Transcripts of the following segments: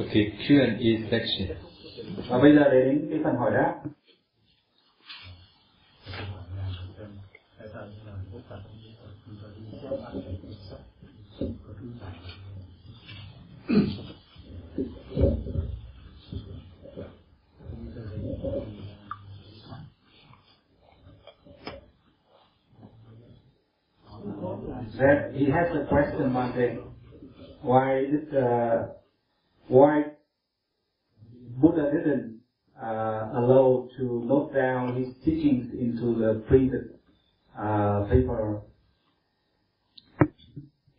Okay, Q&A section. Và bây giờ đến cái phần hỏi đáp. That he has a question Monday. Why did uh, why Buddha didn't uh, allow to note down his teachings into the printed uh, paper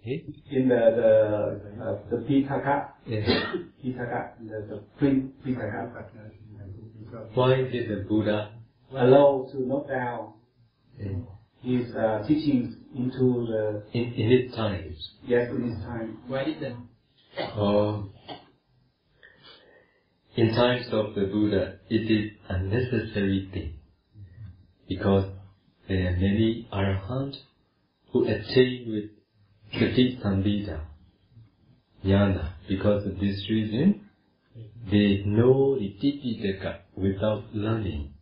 Okay? in the the uh, the Pitaka Yes. Pitaka the, the print Pitaka Why did the Buddha allow to note down eh, his uh, teachings into the in, in his times yes in his time Why didn't? or in times of the Buddha, it is a necessary thing because there are many arahants who attain with Sati Sambhita jnana. Because of this reason, they know the Tipitaka without learning.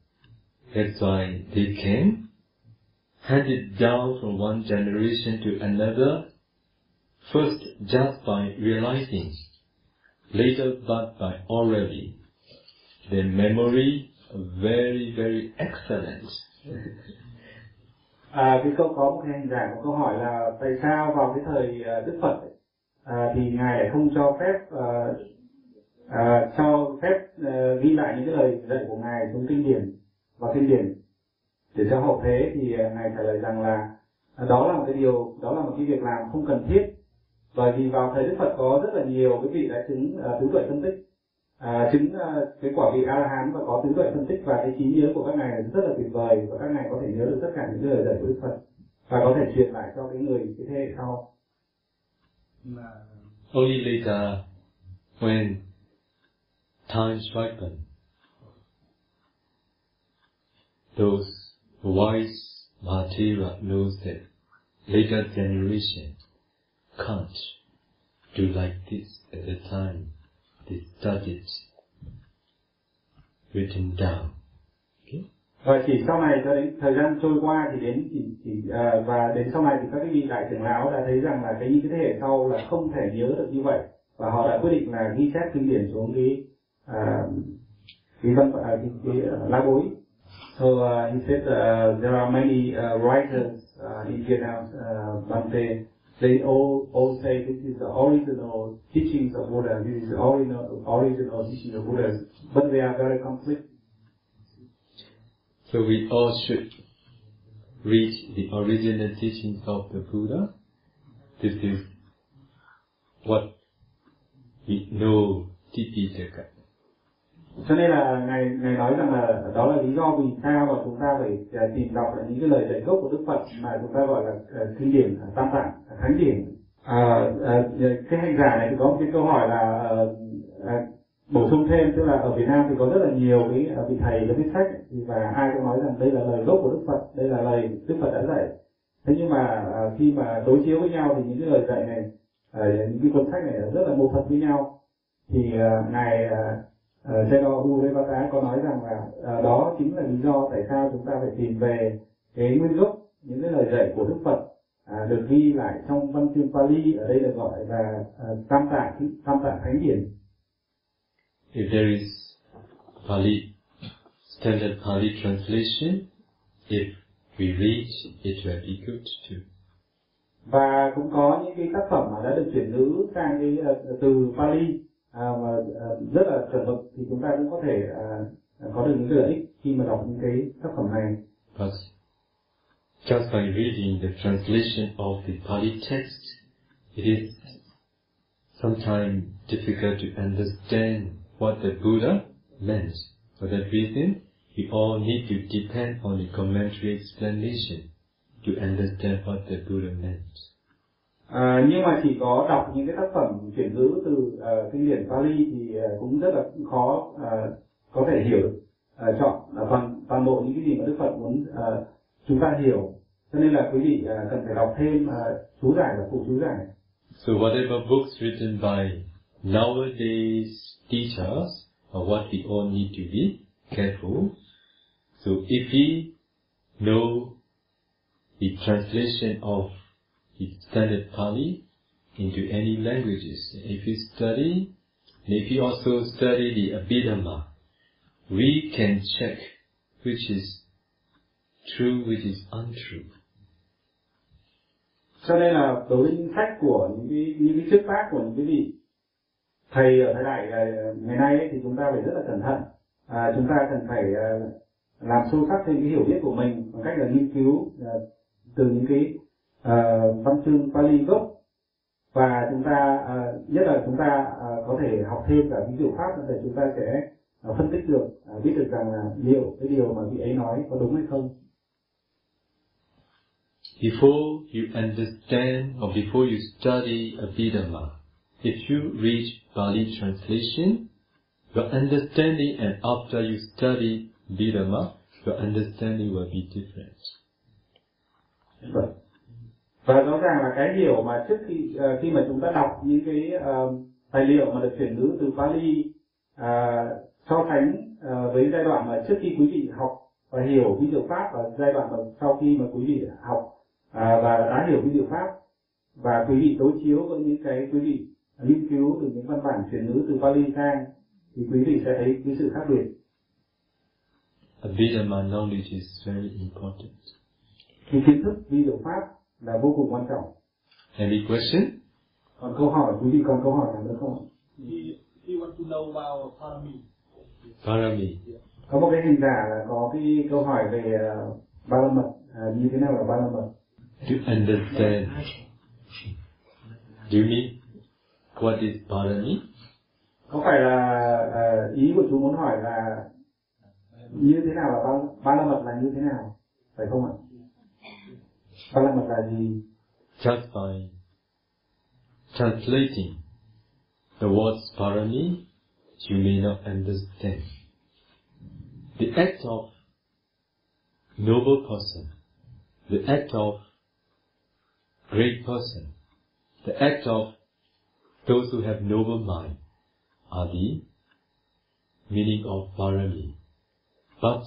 That's why they can hand it down from one generation to another, first just by realizing, later but by already, Their memory very, very excellent. À, vì câu có một cái hành giả có câu hỏi là tại sao vào cái thời à, Đức Phật à, thì ngài lại không cho phép à, à, cho phép à, ghi lại những cái lời dạy của ngài xuống kinh điển và kinh điển để cho hậu thế thì à, ngài trả lời rằng là đó là một cái điều đó là một cái việc làm không cần thiết bởi vì vào thời Đức Phật có rất là nhiều cái vị đã chứng à, tứ tuệ phân tích. À, chứng à, cái quả vị A La Hán và có tứ tuệ phân tích và cái trí nhớ của các ngài rất là tuyệt vời và các ngài có thể nhớ được tất cả những lời dạy của Đức Phật và có thể truyền lại cho cái người cái thế hệ sau. Only later, when times ripen, those wise Mahatera knows that later generation can't do like this at the time they studied written down. Okay? và chỉ sau này cho đến thời gian trôi qua thì đến chỉ, chỉ à, và đến sau này thì các vị đại trưởng lão đã thấy rằng là cái những cái thế hệ sau là không thể nhớ được như vậy và họ đã quyết định là ghi chép kinh điển xuống cái à, cái uh, lá bối so uh, he said uh, there are many uh, writers uh, in Vietnam uh, Bante they all all say this is the original teachings of Buddha this is the original original teaching of Buddha but they are very conflict So we all should read the original teachings of the Buddha. This is what we know Tipitaka. cho nên là ngài ngài nói rằng là đó là lý do vì sao mà chúng ta phải tìm đọc những cái lời dạy gốc của Đức Phật mà chúng ta gọi là kinh điển tam tạng khánh thánh điển à, à, cái hành giả này thì có một cái câu hỏi là à, à, bổ sung thêm tức là ở Việt Nam thì có rất là nhiều cái à, vị thầy có viết sách ấy, và ai cũng nói rằng đây là lời gốc của Đức Phật đây là lời Đức Phật đã dạy. Thế nhưng mà à, khi mà đối chiếu với nhau thì những cái lời dạy này à, những cái cuốn sách này rất là mâu thuẫn với nhau. Thì à, ngài à, à Zeno Urevata có nói rằng là à, đó chính là lý do tại sao chúng ta phải tìm về cái nguyên gốc những cái lời dạy của Đức Phật à, được ghi lại trong văn chương Pali ở đây được gọi là à, tam tạng tam tạng thánh điển If there is Pali, standard Pali translation, if we read, it will be good too. và cũng có những cái tác phẩm mà đã được chuyển ngữ sang cái ờ, từ Pali à, mà ờ, rất là chuẩn mực thì chúng ta cũng có thể à, có được những lợi ích khi mà đọc những cái tác phẩm này But just by reading the translation of the Pali text, it is sometimes difficult to understand what the Buddha meant. For that reason, we all need to depend on the commentary explanation to understand what the Buddha meant. À, nhưng mà chỉ có đọc những cái tác phẩm chuyển ngữ từ ờ, kinh điển Pali thì ờ, cũng rất là khó ờ, có thể hiểu ờ, chọn ờ, toàn toàn bộ những cái gì mà Đức Phật muốn ờ, chúng ta hiểu cho nên là quý vị cần phải đọc thêm chú giải và phụ chú giải So whatever books written by nowadays teachers are what we all need to be careful. So if we know the translation of the standard Pali into any languages, if we study, and if we also study the Abhidhamma, we can check which is true, which is untrue. cho nên là đối với những sách của những cái những cái thuyết pháp của những cái vị thầy ở thời đại ờ, ngày nay ấy, thì chúng ta phải rất là cẩn thận. À, chúng ta cần phải uh, làm sâu sắc thêm cái hiểu biết của mình bằng cách là nghiên cứu uh, từ những cái uh, văn chương Pali gốc. Và chúng ta uh, nhất là chúng ta uh, có thể học thêm cả những điều pháp để chúng ta sẽ phân tích được biết được rằng là liệu cái điều mà vị ấy nói có đúng hay không. Before you understand or before you study Abhidhamma, if you read Bali translation, your understanding and after you study Abhidhamma, your understanding will be different. Vâng. Và rõ ràng là cái hiểu mà trước khi ờ, khi mà chúng ta đọc những cái ờ, tài liệu mà được chuyển ngữ từ Pali ờ, so sánh ờ, với giai đoạn mà trước khi quý vị học và hiểu vi diệu pháp và giai đoạn mà sau khi mà quý vị học à, và đã hiểu vi diệu pháp và quý vị đối chiếu với những cái quý vị nghiên cứu từ những văn bản chuyển ngữ từ Pali sang thì quý vị sẽ thấy cái sự khác biệt. Abhidhamma knowledge is very important. Cái kiến thức vi diệu pháp là vô cùng quan trọng. Any question? Còn câu hỏi quý vị còn câu hỏi nào nữa không? He, he want to know about parami. Parami. có một cái hình giả là có cái câu hỏi về uh, ba la mật à, như thế nào là ba la mật To understand. Do you mean what is Parami? có phải là à, ý của chú muốn hỏi là như thế nào là ba, ba la mật là như thế nào phải không ạ ba la mật là gì Just by translating the words parami, you may not understand. The act of noble person, the act of great person, the act of those who have noble mind are the meaning of parami. But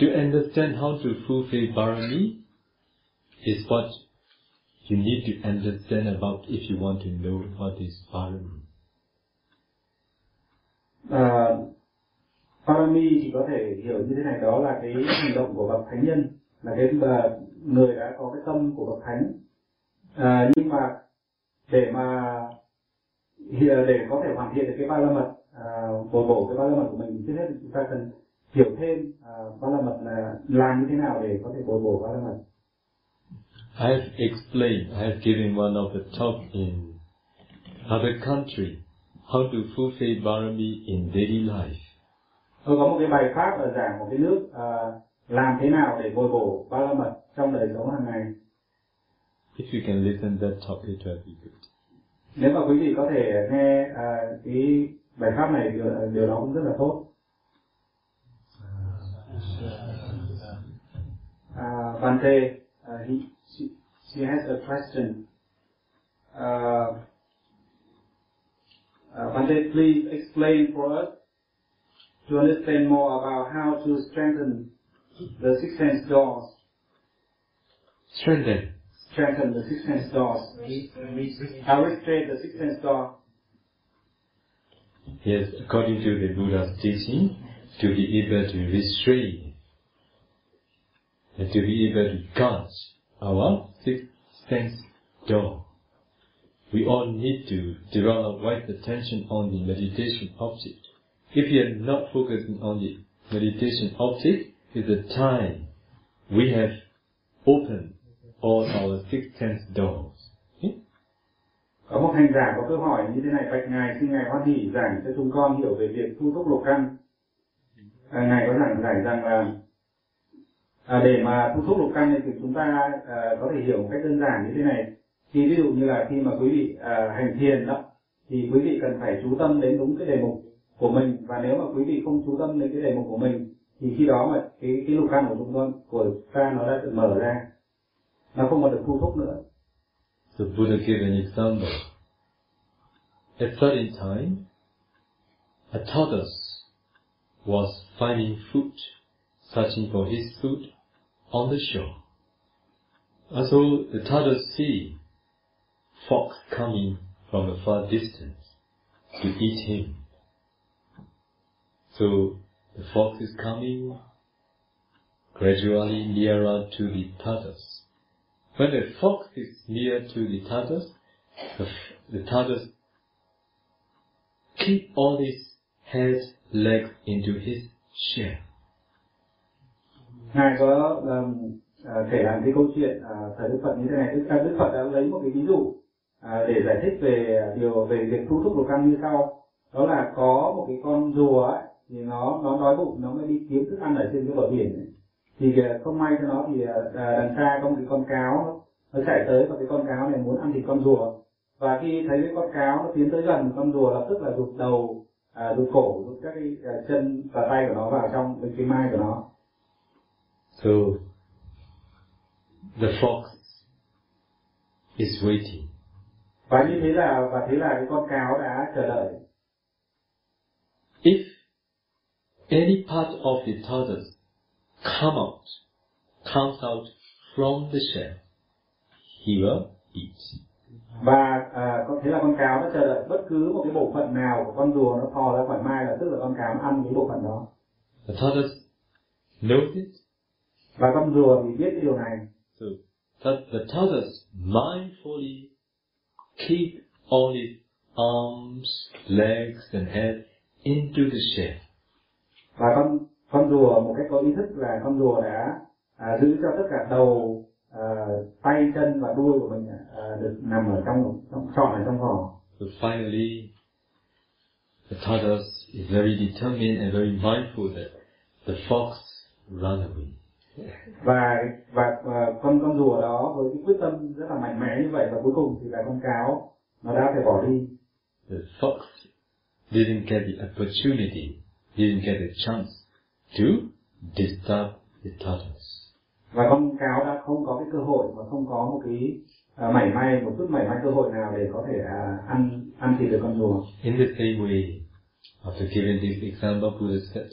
to understand how to fulfill parami is what you need to understand about if you want to know what is parami. à, Parami thì có thể hiểu như thế này đó là cái hành động của bậc thánh nhân là cái mà người đã có cái tâm của bậc thánh à, nhưng mà để mà để có thể hoàn thiện được cái ba la mật à, bồi bổ cái ba la mật của mình trước hết thì chúng ta cần hiểu thêm à, ba la mật là làm như thế nào để có thể bồi bổ ba la mật I have explained, I have given one of the talk in other country, how to fulfill parami in daily life. tôi có một cái bài pháp ở giảng một cái nước à, làm thế nào để bồi bổ ba la mật trong đời sống hàng ngày If you can listen that talk, it will be good. nếu mà quý vị có thể nghe à, cái bài pháp này điều, điều đó cũng rất là tốt uh, Bante, uh, he, she, she has a question. Uh, uh, Bante, please explain for us to understand more about how to strengthen the six sense doors. Strengthen. Strengthen the six sense doors. How restrain the six sense door. Yes, according to the Buddha's teaching, to be able to restrain and to be able to guard our sixth sense door. We all need to develop our right attention on the meditation object. If you are not focusing on the meditation object, is the time we have opened all our six sense doors. Có một hành giả có câu hỏi như thế này, bạch ngài xin ngài hoan hỷ giảng cho chúng con hiểu về việc thu thúc lục căn. À, ngài có giảng giải rằng là à, để mà thu thúc lục căn thì chúng ta à, có thể hiểu một cách đơn giản như thế này. Thì ví dụ như là khi mà quý vị à, hành thiền đó, thì quý vị cần phải chú tâm đến đúng cái đề mục của mình và nếu mà quý vị không chú tâm đến cái đề mục của mình thì khi đó mà cái cái lục căn của chúng của ta nó đã được mở ra nó không còn được thu thúc nữa So Buddha gave an example. At certain time, a tortoise was finding food, searching for his food on the shore. And so the tortoise see fox coming from a far distance to eat him. So the fox is coming gradually nearer to the tortoise. When the fox is near to the tortoise, the, the keep all his head, legs into his shell. ngài có um, kể lại cái câu chuyện à, thời Đức Phật như thế này Đức, Đức Phật đã lấy một cái ví dụ à, để giải thích về điều về việc thu thúc đồ căng như sau đó là có một cái con rùa ấy, thì nó nó đói bụng nó mới đi kiếm thức ăn ở trên cái bờ biển ấy. thì à, không may cho nó thì à, à, đằng xa có một cái con cáo nó, chạy tới và cái con cáo này muốn ăn thịt con rùa và khi thấy cái con cáo nó tiến tới gần con rùa lập tức là rụt đầu à, rụt cổ rụt các cái à, chân và tay của nó vào trong cái, cái mai của nó So the fox is waiting. và như thế là và thế là cái con cáo đã chờ đợi any part of the tortoise come out, comes out from the shell, he will eat. và à, có thế là con cáo nó chờ đợi bất cứ một cái bộ phận nào của con rùa nó thò ra khỏi mai là tức là con cáo ăn cái bộ phận đó The tortoise knows it, và con rùa thì biết cái điều này so that the tortoise mindfully keep all his arms, legs and head into the shell. Và con con rùa một cách có ý thức là con rùa đã à, giữ cho tất cả đầu à, tay chân và đuôi của mình à, được nằm ở trong trong trọn ở trong vỏ So finally, the tortoise is very determined and very mindful that the fox run away. và và, và con con rùa đó với cái quyết tâm rất là mạnh mẽ như vậy và cuối cùng thì là con cáo nó đã phải bỏ đi The fox didn't get the opportunity, didn't get the chance to disturb the tortoise. và con cáo đã không có cái cơ hội và không có một cái à, mảy may một chút mảy may cơ hội nào để có thể à, ăn ăn thịt được con rùa In the same way, after giving this example, Buddha said,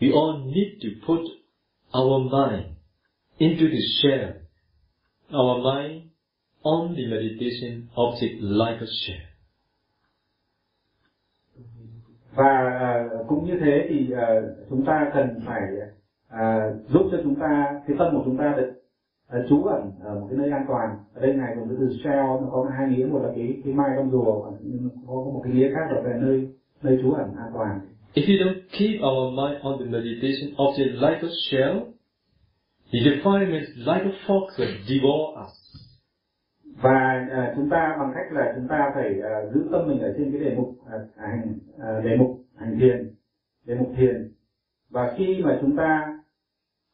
we all need to put our mind into the shell, our mind on the meditation object like a shell. Và à, cũng như thế thì à, chúng ta cần phải à, giúp cho chúng ta cái tâm của chúng ta được à, trú ẩn ở một cái nơi an toàn ở đây này dùng cái từ shell nó có hai nghĩa một là cái cái mai trong rùa và có một cái nghĩa khác là về nơi nơi trú ẩn an toàn If you don't keep our mind on the meditation object like a shell, the defilements like a fox that devour us và à, chúng ta bằng cách là chúng ta phải à, giữ tâm mình ở trên cái đề mục ờ, à, hành à, đề mục hành thiền đề mục thiền. Và khi mà chúng ta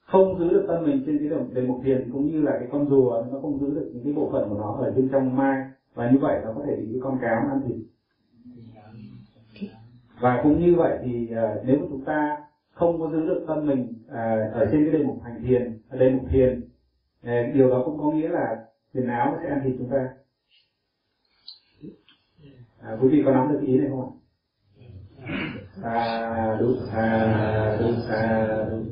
không giữ được tâm mình trên cái đề, mục thiền cũng như là cái con rùa nó không giữ được những cái bộ phận của nó ở bên trong mai và như vậy nó có thể bị cái con cáo ăn thịt. Và cũng như vậy thì à, nếu mà chúng ta không có giữ được tâm mình à, ở trên cái đề mục hành thiền đề mục thiền à, điều đó cũng có nghĩa là áo nó sẽ ăn thịt chúng ta. À, quý vị có nắm được ý này không ạ? À đúng à đúng à đúng.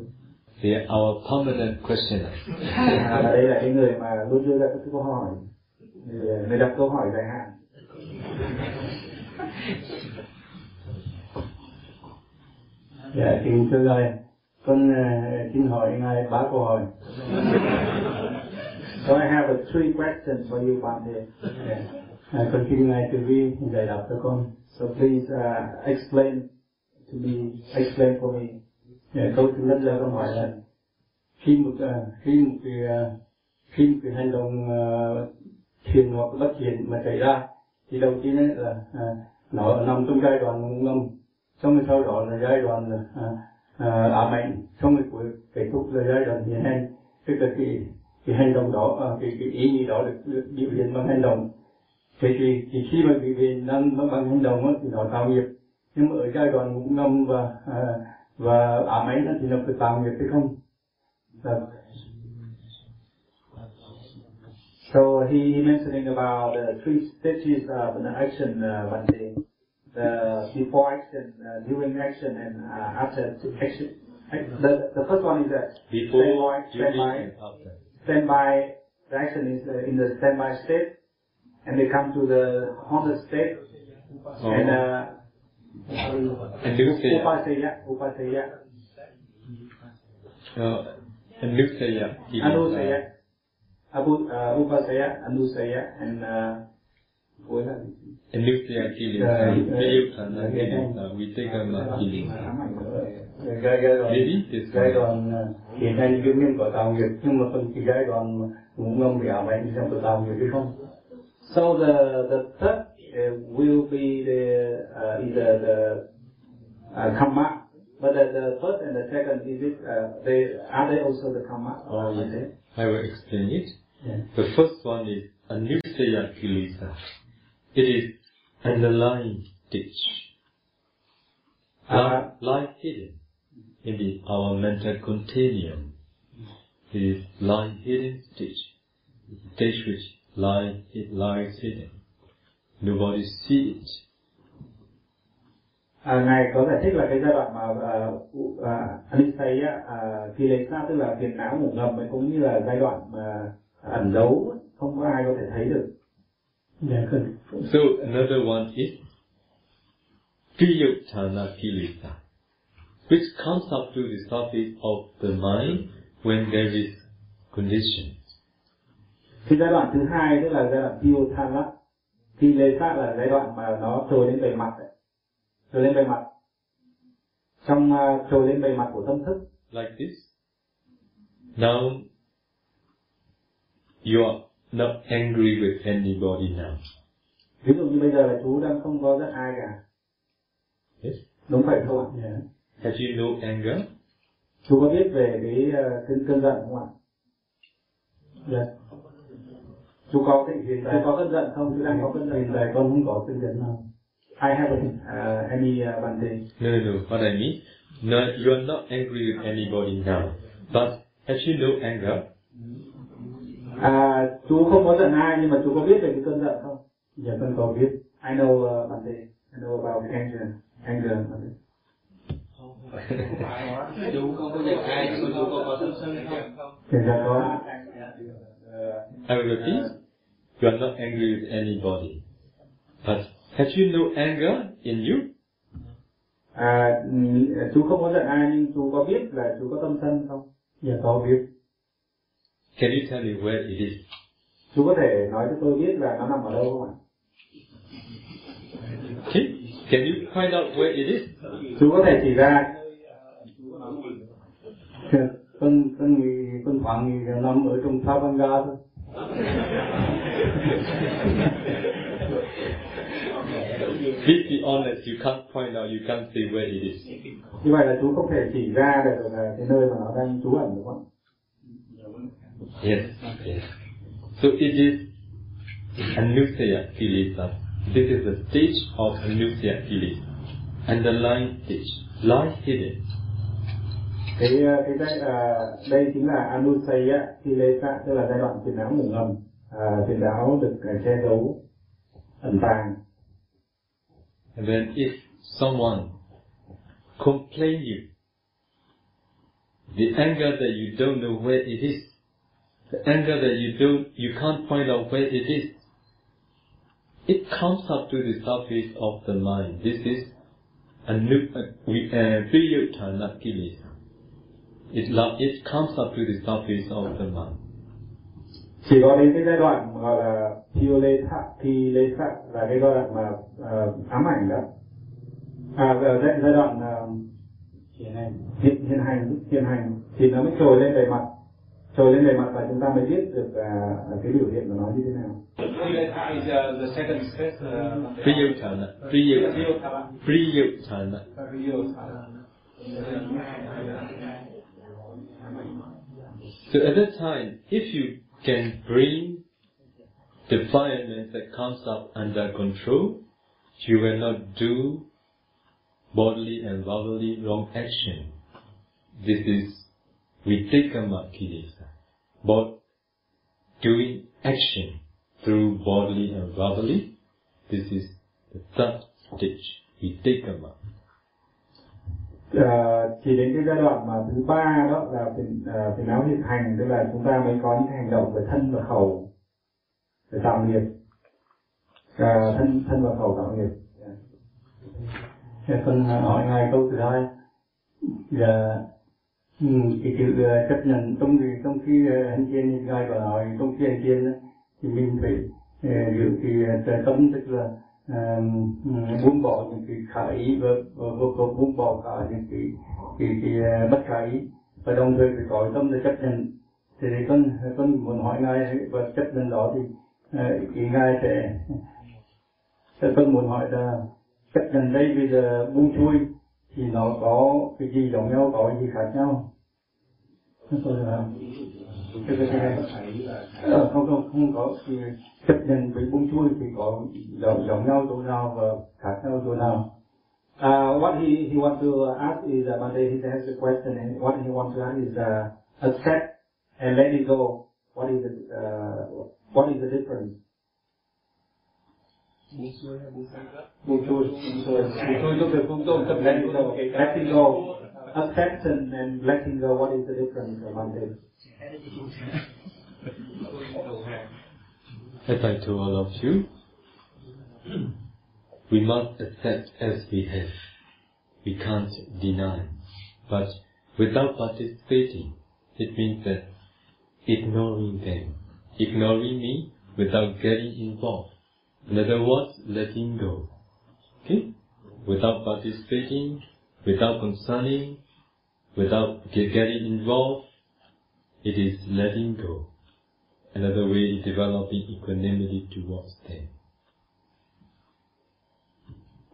Are our permanent questioners. à, và đây là cái người mà luôn đưa ra các cái câu hỏi. Người, người đặt câu hỏi dài hạn. Dạ, kính thưa ngài, con uh, xin hỏi ngài ba câu hỏi so I have a three questions for you Bante Dạ. À, con xin ngài từ bi giải đáp cho con. so please uh, explain to me explain for me Yeah, câu thứ nhất là con hỏi là khi một uh, khi một cái uh, khi một cái hành động uh, thiền hoặc bất thiện mà xảy ra thì đầu tiên ấy là uh, nó nằm trong giai đoạn ngâm xong rồi sau đó là giai đoạn là uh, uh, ám ảnh xong rồi cuối kết thúc là giai đoạn hiện hành tức là cái cái hành động đó uh, cái cái ý nghĩ đó được, được biểu hiện bằng hành động thế thì, thì khi mà bị bị năng bằng, bằng hành động á, thì nó tạo nghiệp nhưng mà ở giai đoạn ngủ ngầm và à, và ám ảnh thì nó phải tạo nghiệp hay không là So he, he mentioning about the three stages of the action uh, one day. The before action, uh, during action, and uh, after action. The, the first one is that Before, standby, and after. Standby. The action is uh, in the standby state, and they come to the haunted state, Oh. and uh, Anusaya. upasaya, upasaya, Uh, Anusaya. anusaya, abu, uh, upasaya, anusaya, and uh, cuối là gì? Anusaya kilesa. Yeah, Viyuthana yeah. kilesa. Vitekama kilesa. Ám ảnh nữa. giai giai đoạn Maybe this giai one. đoạn à, hiện nay giống như có tạo nghiệp nhưng mà phần cái giai đoạn mà ngủ ngâm bị ảo ảnh thì xem có tạo nghiệp hay không So the the third uh, will be the uh, either the uh, karma, but the, the first and the second is it uh, they are they also the karma or is it? I will explain it. Yeah. The first one is Anusaya kilesa. It is underlying ditch. Uh, life hidden in the, our mental continuum. It is lie hidden ditch. Ditch which lie, it lies hidden. Nobody see it. À, ngài có giải thích là cái giai đoạn mà uh, uh, anisaya uh, kilesa tức là phiền não ngủ ngầm ấy, cũng như là giai đoạn mà à, ẩn giấu không có ai có thể thấy được dạ So another one is Priyotana Kilesa, which comes up to the surface of the mind when there is condition. Cái giai đoạn thứ hai tức là giai đoạn Piyotana. Kilesa là giai đoạn mà nó trồi lên bề mặt đấy. Trồi lên bề mặt. Trong uh, trồi lên bề mặt của tâm thức. like this. Now you are not angry with anybody now. Ví dụ như bây giờ là chú đang không có giận ai cả. Yes. Đúng vậy không ạ? dạ Have you no anger? Chú có biết về cái uh, cơn, cơn giận không ạ? dạ Chú có hiện chú tại có cơn giận không? Chú đang có cơn hiện giận. tại con không có cơn giận nào I haven't uh, any uh, Bante. No, no, no. What I mean, no, you are not angry with anybody now. But have you no anger? À, chú không có giận ai nhưng mà chú có biết về cái cơn giận không? dạ con có biết I know uh, Bante. I know about anger. Anger. Bante. chú không có giận ai nhưng mà chú có có tâm sân không hiện tại có I will repeat. You are not angry with anybody. But have you no anger in you? À, chú không có giận ai nhưng chú có biết là chú có tâm sân không? dạ có biết Can you tell me where it is? Chú có thể nói cho tôi biết là nó nằm ở đâu không ạ? Okay? Can you find out where it is? Chú có thể chỉ ra con con nghĩ con khoảng nghĩ là nằm ở trong tháp Văn Ga thôi Please be honest, you can't point out, you can't say where it is. như vậy là chú không thể chỉ ra được là cái nơi mà nó đang trú ẩn đúng không ạ? Yes, yes. So it is Anusaya Kilesa. This is the stage of Anusaya Kilesa. Underlying stage, lies hidden. cái cái giai à, đây chính là anusaya kilesa tức là giai đoạn phiền não ngủ ngầm à, phiền não được ờ, che giấu ẩn tàng And then if someone complain you, the anger that you don't know where it is, the anger that you do, you can't point out where it is, it comes up to the surface of the mind. This is a new, uh, we. It, it comes up to the surface of the mind. chỉ có đến cái giai đoạn gọi là Piolesa, Pilesa là cái giai đoạn mà uh, ám ảnh đó à, giai, giai đoạn uh, hiện hành, hiện, hiện hành hiện hành thì nó mới trồi lên bề mặt trồi lên bề mặt và chúng ta mới biết được à, cái biểu hiện của nó như thế nào. So at that time, if you can bring the defilement that comes up under control, you will not do bodily and verbally wrong action. This is vitekama kilesa. But doing action through bodily and verbally. This is the third stage we take them up. Ờ, chỉ đến cái giai đoạn mà thứ ba đó là phiền uh, phiền não hiện hành tức là chúng ta mới có những hành động về thân và khẩu để tạo nghiệp. Ờ, thân thân và khẩu tạo nghiệp. Thì con hỏi ngài câu thứ hai. Là ừ, cái sự uh, ờ, chấp nhận trong cái trong khi uh, anh chiên thì ngài có nói trong khi anh kiên thì mình phải ờ, giữ cái ờ, tâm tức là ờ, buông bỏ những cái khả ý và, và, và, và buông bỏ cả những cái cái, cái, ờ, bất khả ý. Và đồng thời phải có tâm để chấp nhận. Thì con con muốn hỏi ngài và chấp nhận đó thì ờ, ý ngài sẽ con muốn hỏi là chấp nhận đây bây giờ buông xuôi thì nó có cái gì giống nhau, có cái gì khác nhau? Cái cái cái không không không có thì chấp nhận với buông xuôi thì có giống giống nhau chỗ nào và khác nhau chỗ nào? Uh, what he, he wants to ask is, uh, Monday he has a question, and what he wants to ask is, uh, accept and let it go. What is the, uh, what is the difference? Buông xuôi, chấp let it go, letting go. Acceptance and letting go, what is the difference, Monday? As I told all of you, we must accept as we have. We can't deny. But without participating, it means that ignoring them. Ignoring me without getting involved. In other words, letting go. Okay? Without participating, without concerning, without get- getting involved, it is letting go. Another way is developing equanimity towards them.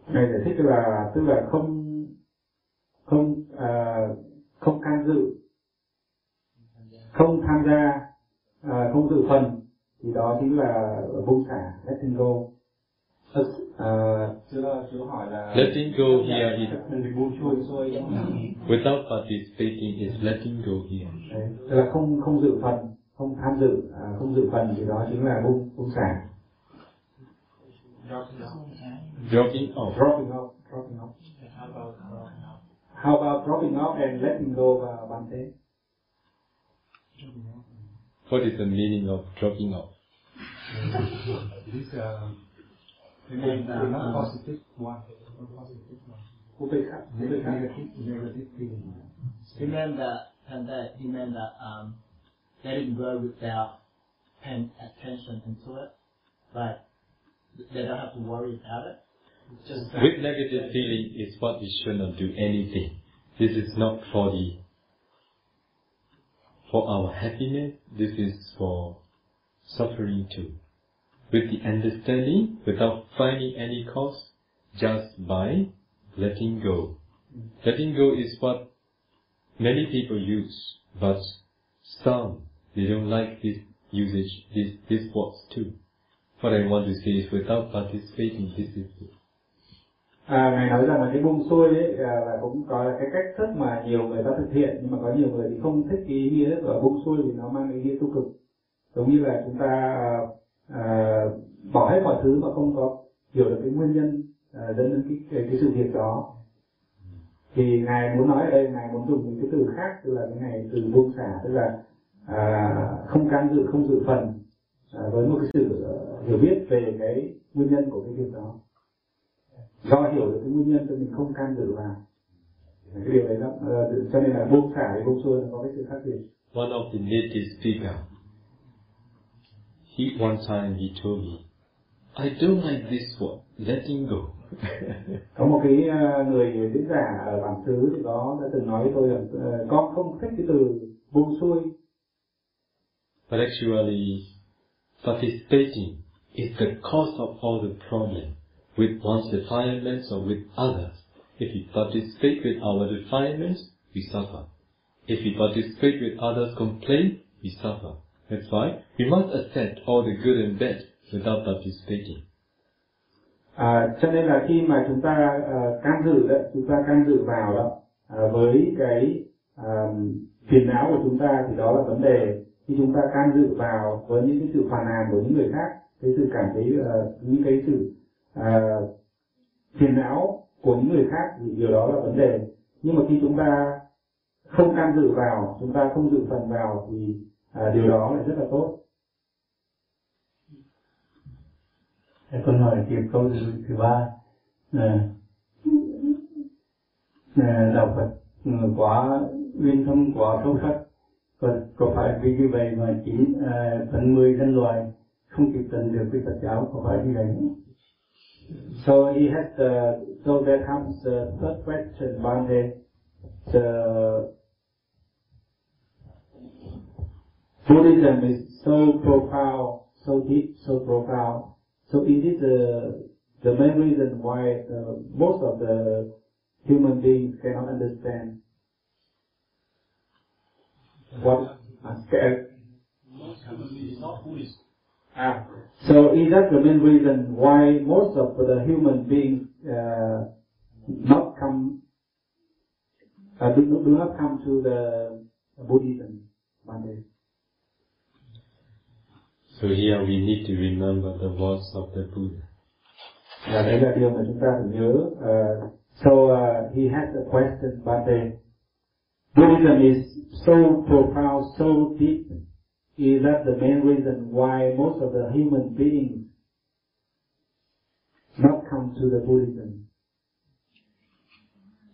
Ngài giải thích là tức là không không uh, không can dự, không tham gia, uh, không dự phần thì đó chính là buông xả, letting go. Uh, chưa chưa hỏi là Letting go here is without participating is letting go here. đấy, tức là không không dự phần, không tham dự, à, không dự phần thì đó chính là buông buông xả, Dropping off. dropping off, dropping off. How about dropping off and letting go, uh, Bante? What is the meaning of dropping off? This uh positive one not positive one negative negative feeling He meant that, and that he meant that um, letting go without paying attention into it, like they don't have to worry about it. Just With negative feeling is what we should not do anything. This is not for the for our happiness. This is for suffering too. With the understanding, without finding any cause, just by letting go. Letting go is what many people use, but some they don't like this usage, this this words too. What I want to say is without participating, this is it. À, ngài nói rằng là cái buông xuôi ấy là cũng có cái cách thức mà nhiều người ta thực hiện nhưng mà có nhiều người thì không thích cái nghĩa của buông xuôi vì nó mang ý nghĩa tiêu cực giống như là chúng ta à, bỏ hết mọi thứ mà không có hiểu được cái nguyên nhân à, dẫn đến cái, cái cái sự việc đó. Thì ngài muốn nói ở đây ngài muốn dùng những cái từ khác tức là cái này từ buông xả tức là à, không can dự không dự phần à, với một cái sự ờ, hiểu biết về cái nguyên nhân của cái việc đó. Do hiểu được cái nguyên nhân cho mình không can dự vào. Cái điều đấy đó. Ờ, cho nên là buông xả với buông xuôi nó có cái sự khác biệt. One of the native speaker, he one time he told me, I don't like this word, letting go. có một cái người diễn giả ở bản xứ thì có đã từng nói với tôi là con không thích cái từ buông xuôi but actually, participating is the cause of all the problem with one's defilements or with others. If we participate with our defilements, we suffer. If we participate with others' complaint, we suffer. That's why we must accept all the good and bad without participating. À, cho nên là khi mà chúng ta uh, can dự đấy, chúng ta can dự vào đó uh, với cái à, phiền não của chúng ta thì đó là vấn đề khi chúng ta can dự vào với những cái sự phàn nàn của những người khác cái sự cảm thấy uh, những cái sự uh, phiền não của những người khác thì điều đó là vấn đề nhưng mà khi chúng ta không can dự vào chúng ta không dự phần vào thì à, điều đó là rất là tốt. Thế con hỏi tiếp câu thứ, thứ ba là, là đạo Phật quá uyên thâm quá sâu sắc. Có, có phải vì như vậy mà chín à, phần mười nhân loại không kịp cận được với Phật giáo? Có phải như vậy không? So he had uh, so that comes the third question one day The Buddhism is so profound, so deep, so profound. So is it the, the main reason why uh, most of the human beings cannot understand what are scared? Ah, so is that the main reason why most of the human beings uh, not come uh, do, do not come to the Buddhism one day? So here we need to remember the words of the Buddha. Và đấy là điều mà chúng ta phải nhớ. Uh, so uh, he has a question, but the Buddhism is so profound, so deep. Is that the main reason why most of the human beings not come to the Buddhism?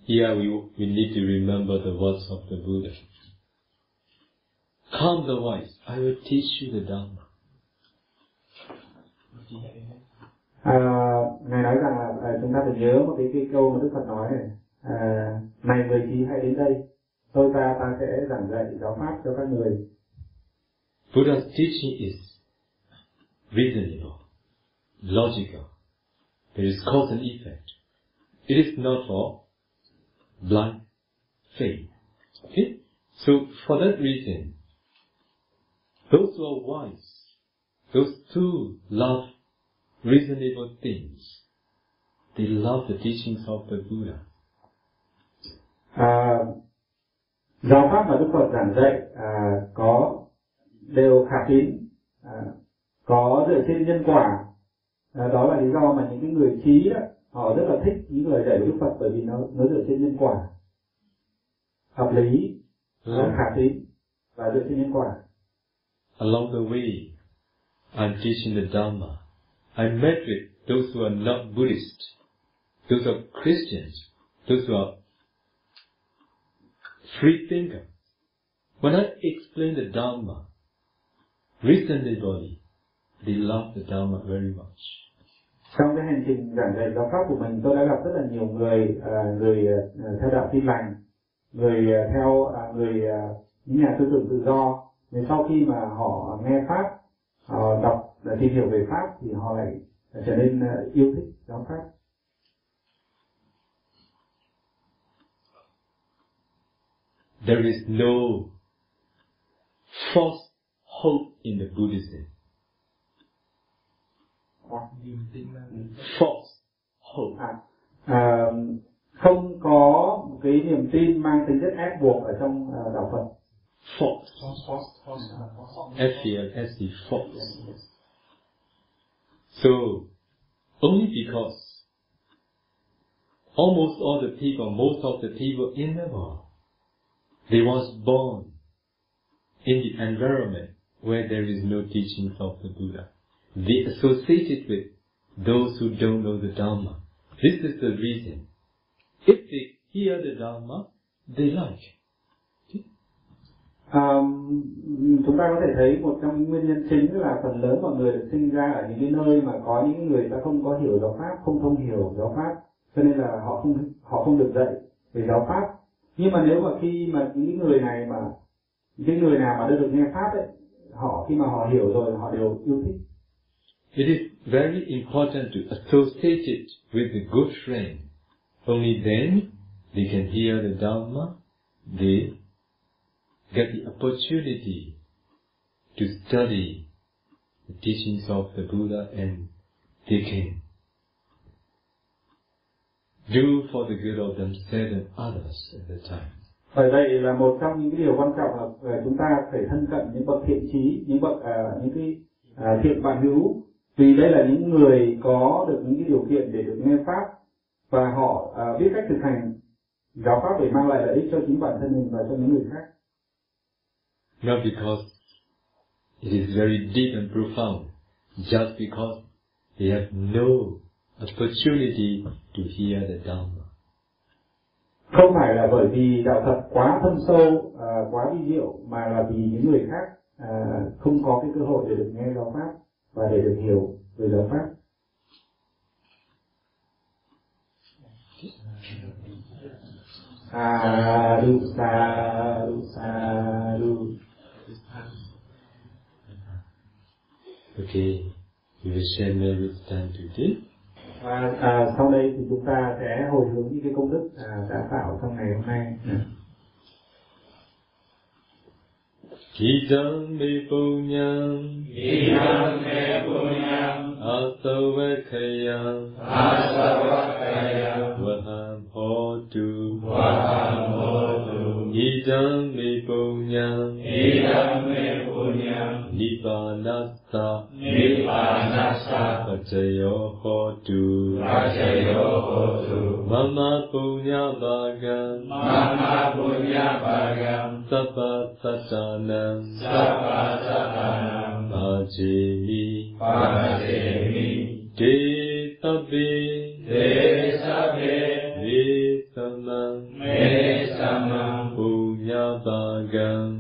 Here we, we need to remember the words of the Buddha. Calm the wise, I will teach you the Dharma. À, ngài nói rằng là à, chúng ta phải nhớ một cái, cái câu mà Đức Phật nói này. À, này người trí hãy đến đây, tôi ta ta sẽ giảng dạy giáo pháp cho các người. Buddha's teaching is reasonable, logical. There is cause and effect. It is not for blind faith. Okay? So for that reason, those who are wise, those who love reasonable things, they love the teachings of the Buddha. À, giáo pháp mà Đức Phật giảng dạy à, có đều khả tín, à, có dựa trên nhân quả. À, đó là lý do mà những cái người trí đó, họ rất là thích những lời dạy của Đức Phật bởi vì nó nó dựa trên nhân quả, hợp lý, Along, khả tín và dựa trên nhân quả. along the way, I'm teaching the Dharma. I met with those who are not Buddhist, those are Christians, those who are free thinkers. When I explained the Dharma, recently body, they love the Dharma very much. Trong cái hành trình giảng dạy giáo pháp của mình, tôi đã gặp rất là nhiều người uh, người uh, theo đạo Tin lành, người uh, theo uh, người uh, những nhà tư tưởng tự do. Nên sau khi mà họ nghe pháp, họ đọc và tìm hiểu về pháp thì họ lại trở nên à, yêu thích giáo pháp. There is no false hope in the Buddhism. niềm tin là False hope. À, à, không có một cái niềm tin mang tính chất ép buộc ở trong à, đạo Phật. False. false false false false F-E-L-S-E, false. So, only because almost all the people, most of the people in the world, they was born in the environment where there is no teachings of the Buddha. They associated with those who don't know the Dharma. This is the reason. If they hear the Dharma, they like. À, chúng ta có thể thấy một trong những nguyên nhân chính là phần lớn mọi người được sinh ra ở những cái nơi mà có những người ta không có hiểu giáo pháp, không thông hiểu giáo pháp, cho nên là họ không họ không được dạy về giáo pháp. Nhưng mà nếu mà khi mà những người này mà những người nào mà đã được nghe pháp ấy, họ khi mà họ hiểu rồi họ đều yêu thích. It is very important to associate it with the good friend. Only then they can hear the Dharma, they get the opportunity to study the teachings of the Buddha and they can do for the good of themselves and others at the time. bởi vậy là một trong những cái điều quan trọng là ờ, chúng ta phải thân cận những bậc thiện trí những bậc uh, những cái uh, thiện bạn hữu. Vì đây là những người có được những cái điều kiện để được nghe pháp và họ uh, biết cách thực hành giáo pháp để mang lại lợi ích cho chính bản thân mình và cho những người khác not because it is very deep and profound just because they have no opportunity to hear the Dhamma không phải là bởi vì đạo Phật quá thâm sâu uh, quá vi diệu mà là vì những người khác uh, không có cái cơ hội để được nghe giáo pháp và để được hiểu về giáo pháp à, Sadhu, sadhu, sadhu. Okay, we will share merit time today. Và à, sau đây thì chúng ta sẽ hồi hướng những cái công đức à, đã tạo trong ngày hôm nay. Idam me punyam Idam me punyam Asavakayam Asavakayam Vaham hotu Vaham hotu Idam me punyam Idam me punyam Nibbanasa Nibbanasa Pacayo hotu Rajayo hotu Mama punya bagam Mama punya bagam Sabba satanam Sabba satanam Bhajemi. Pajemi De sabbe Te sabe Me samam Me samam Punya Labantu